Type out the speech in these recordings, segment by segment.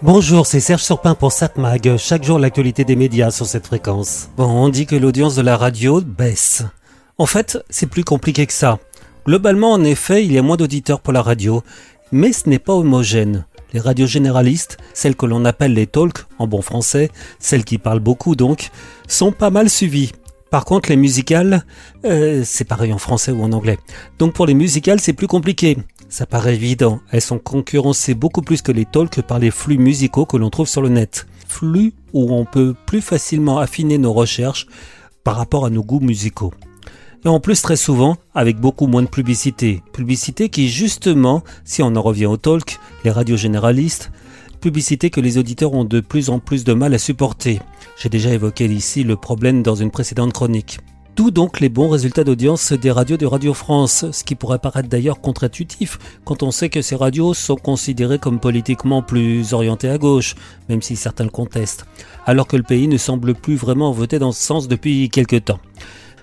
Bonjour, c'est Serge Surpin pour SatMag. Chaque jour, l'actualité des médias sur cette fréquence. Bon, on dit que l'audience de la radio baisse. En fait, c'est plus compliqué que ça. Globalement, en effet, il y a moins d'auditeurs pour la radio, mais ce n'est pas homogène. Les radios généralistes, celles que l'on appelle les talks en bon français, celles qui parlent beaucoup donc, sont pas mal suivies. Par contre, les musicales, euh, c'est pareil en français ou en anglais. Donc pour les musicales, c'est plus compliqué. Ça paraît évident. Elles sont concurrencées beaucoup plus que les talks par les flux musicaux que l'on trouve sur le net. Flux où on peut plus facilement affiner nos recherches par rapport à nos goûts musicaux. Et en plus, très souvent, avec beaucoup moins de publicité. Publicité qui, justement, si on en revient au talk, les radios généralistes, publicité que les auditeurs ont de plus en plus de mal à supporter. J'ai déjà évoqué ici le problème dans une précédente chronique. D'où donc les bons résultats d'audience des radios de Radio France, ce qui pourrait paraître d'ailleurs contre-intuitif quand on sait que ces radios sont considérées comme politiquement plus orientées à gauche, même si certains le contestent, alors que le pays ne semble plus vraiment voter dans ce sens depuis quelque temps.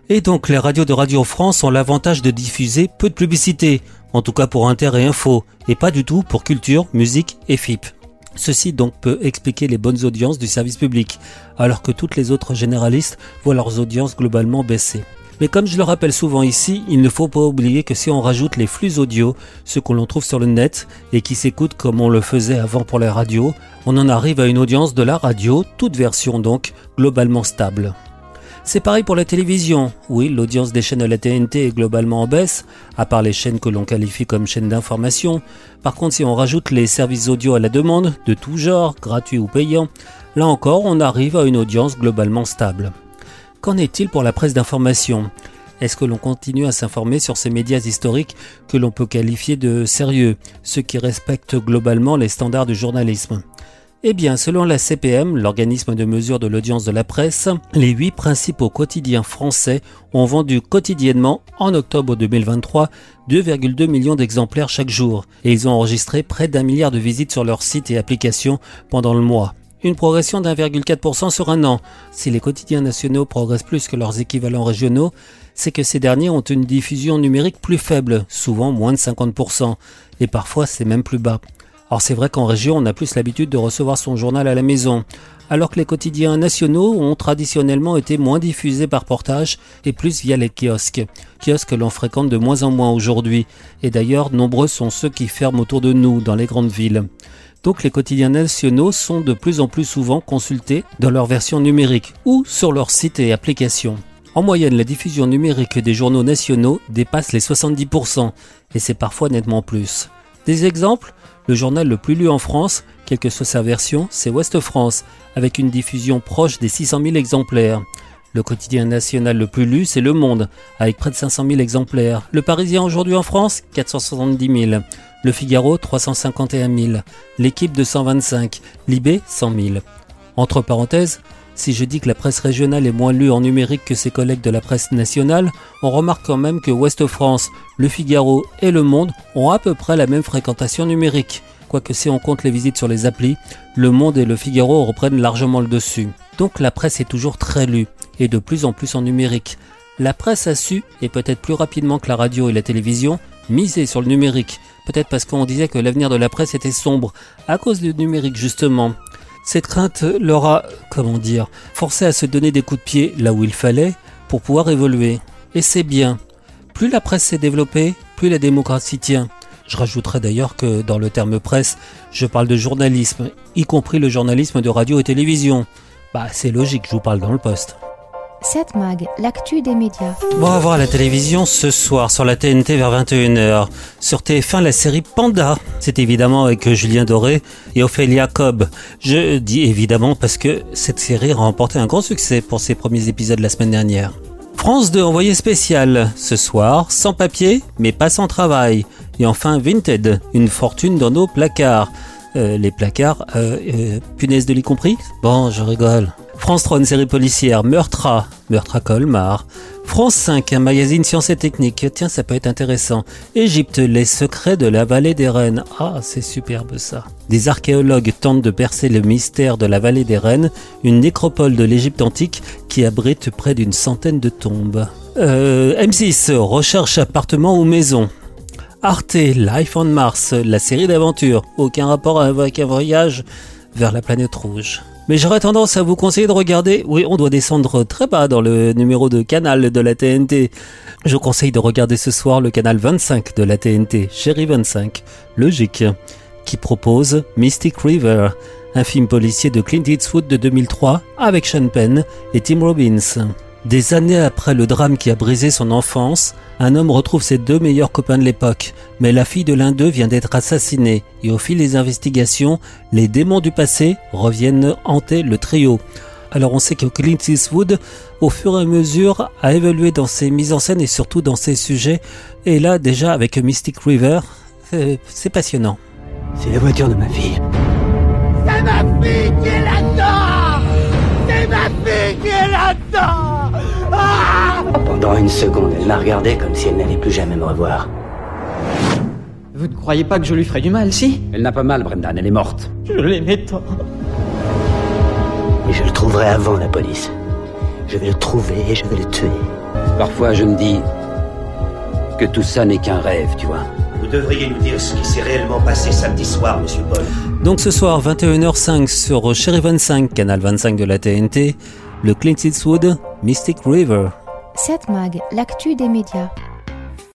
Et donc les radios de Radio France ont l'avantage de diffuser peu de publicité, en tout cas pour Inter et Info, et pas du tout pour culture, musique et FIP. Ceci donc peut expliquer les bonnes audiences du service public, alors que toutes les autres généralistes voient leurs audiences globalement baisser. Mais comme je le rappelle souvent ici, il ne faut pas oublier que si on rajoute les flux audio, ceux que l'on trouve sur le net et qui s'écoutent comme on le faisait avant pour les radios, on en arrive à une audience de la radio, toute version donc, globalement stable. C'est pareil pour la télévision. Oui, l'audience des chaînes de la TNT est globalement en baisse, à part les chaînes que l'on qualifie comme chaînes d'information. Par contre, si on rajoute les services audio à la demande, de tout genre, gratuits ou payants, là encore, on arrive à une audience globalement stable. Qu'en est-il pour la presse d'information? Est-ce que l'on continue à s'informer sur ces médias historiques que l'on peut qualifier de sérieux, ceux qui respectent globalement les standards du journalisme? Eh bien, selon la CPM, l'organisme de mesure de l'audience de la presse, les huit principaux quotidiens français ont vendu quotidiennement, en octobre 2023, 2,2 millions d'exemplaires chaque jour, et ils ont enregistré près d'un milliard de visites sur leurs sites et applications pendant le mois. Une progression d'1,4% sur un an. Si les quotidiens nationaux progressent plus que leurs équivalents régionaux, c'est que ces derniers ont une diffusion numérique plus faible, souvent moins de 50%, et parfois c'est même plus bas. Alors c'est vrai qu'en région, on a plus l'habitude de recevoir son journal à la maison, alors que les quotidiens nationaux ont traditionnellement été moins diffusés par portage et plus via les kiosques. Kiosques que l'on fréquente de moins en moins aujourd'hui, et d'ailleurs nombreux sont ceux qui ferment autour de nous dans les grandes villes. Donc les quotidiens nationaux sont de plus en plus souvent consultés dans leur version numérique ou sur leur site et applications. En moyenne, la diffusion numérique des journaux nationaux dépasse les 70%, et c'est parfois nettement plus. Des exemples le journal le plus lu en France, quelle que soit sa version, c'est Ouest France, avec une diffusion proche des 600 000 exemplaires. Le quotidien national le plus lu, c'est Le Monde, avec près de 500 000 exemplaires. Le Parisien aujourd'hui en France, 470 000. Le Figaro, 351 000. L'équipe 225. Libé, 100 000. Entre parenthèses, si je dis que la presse régionale est moins lue en numérique que ses collègues de la presse nationale, on remarque quand même que Ouest France, Le Figaro et Le Monde ont à peu près la même fréquentation numérique. Quoique si on compte les visites sur les applis, Le Monde et Le Figaro reprennent largement le dessus. Donc la presse est toujours très lue, et de plus en plus en numérique. La presse a su, et peut-être plus rapidement que la radio et la télévision, miser sur le numérique. Peut-être parce qu'on disait que l'avenir de la presse était sombre, à cause du numérique justement. Cette crainte leur a, comment dire, forcé à se donner des coups de pied là où il fallait pour pouvoir évoluer. Et c'est bien. Plus la presse s'est développée, plus la démocratie tient. Je rajouterai d'ailleurs que dans le terme presse, je parle de journalisme, y compris le journalisme de radio et télévision. Bah c'est logique, je vous parle dans le poste. 7 Mag, l'actu des médias. Bon, on va voir la télévision ce soir sur la TNT vers 21h. Sur TF1, la série Panda. C'est évidemment avec Julien Doré et Ophélia Cobb. Je dis évidemment parce que cette série a remporté un grand succès pour ses premiers épisodes la semaine dernière. France 2 envoyé spécial ce soir, sans papier mais pas sans travail. Et enfin Vinted, une fortune dans nos placards. Euh, les placards, euh, euh, punaise de lit compris Bon, je rigole. France 3, une série policière, Meurtre à, Colmar. France 5, un magazine sciences et techniques. Tiens, ça peut être intéressant. Égypte, les secrets de la vallée des reines. Ah, c'est superbe ça. Des archéologues tentent de percer le mystère de la vallée des reines, une nécropole de l'Égypte antique qui abrite près d'une centaine de tombes. Euh, M6, recherche appartement ou maison. Arte, Life on Mars, la série d'aventure. Aucun rapport avec un voyage vers la planète rouge. Mais j'aurais tendance à vous conseiller de regarder, oui, on doit descendre très bas dans le numéro de canal de la TNT. Je conseille de regarder ce soir le canal 25 de la TNT, Chérie 25, logique, qui propose Mystic River, un film policier de Clint Eastwood de 2003 avec Sean Penn et Tim Robbins. Des années après le drame qui a brisé son enfance, un homme retrouve ses deux meilleurs copains de l'époque, mais la fille de l'un d'eux vient d'être assassinée, et au fil des investigations, les démons du passé reviennent hanter le trio. Alors on sait que Clint Eastwood, au fur et à mesure, a évolué dans ses mises en scène et surtout dans ses sujets, et là déjà avec Mystic River, c'est passionnant. C'est la voiture de ma fille. C'est ma fille qui est ma fille qui est là-dedans ah Pendant une seconde, elle m'a regardé comme si elle n'allait plus jamais me revoir. Vous ne croyez pas que je lui ferai du mal, si? Elle n'a pas mal, Brendan, elle est morte. Je l'aimais tant. Et je le trouverai avant la police. Je vais le trouver et je vais le tuer. Parfois, je me dis que tout ça n'est qu'un rêve, tu vois. Vous devriez nous dire ce qui s'est réellement passé samedi soir, monsieur Paul. Donc ce soir, 21h05 sur Cherry 25, canal 25 de la TNT, le Clint Eastwood Mystic River. 7 Mag, l'actu des médias.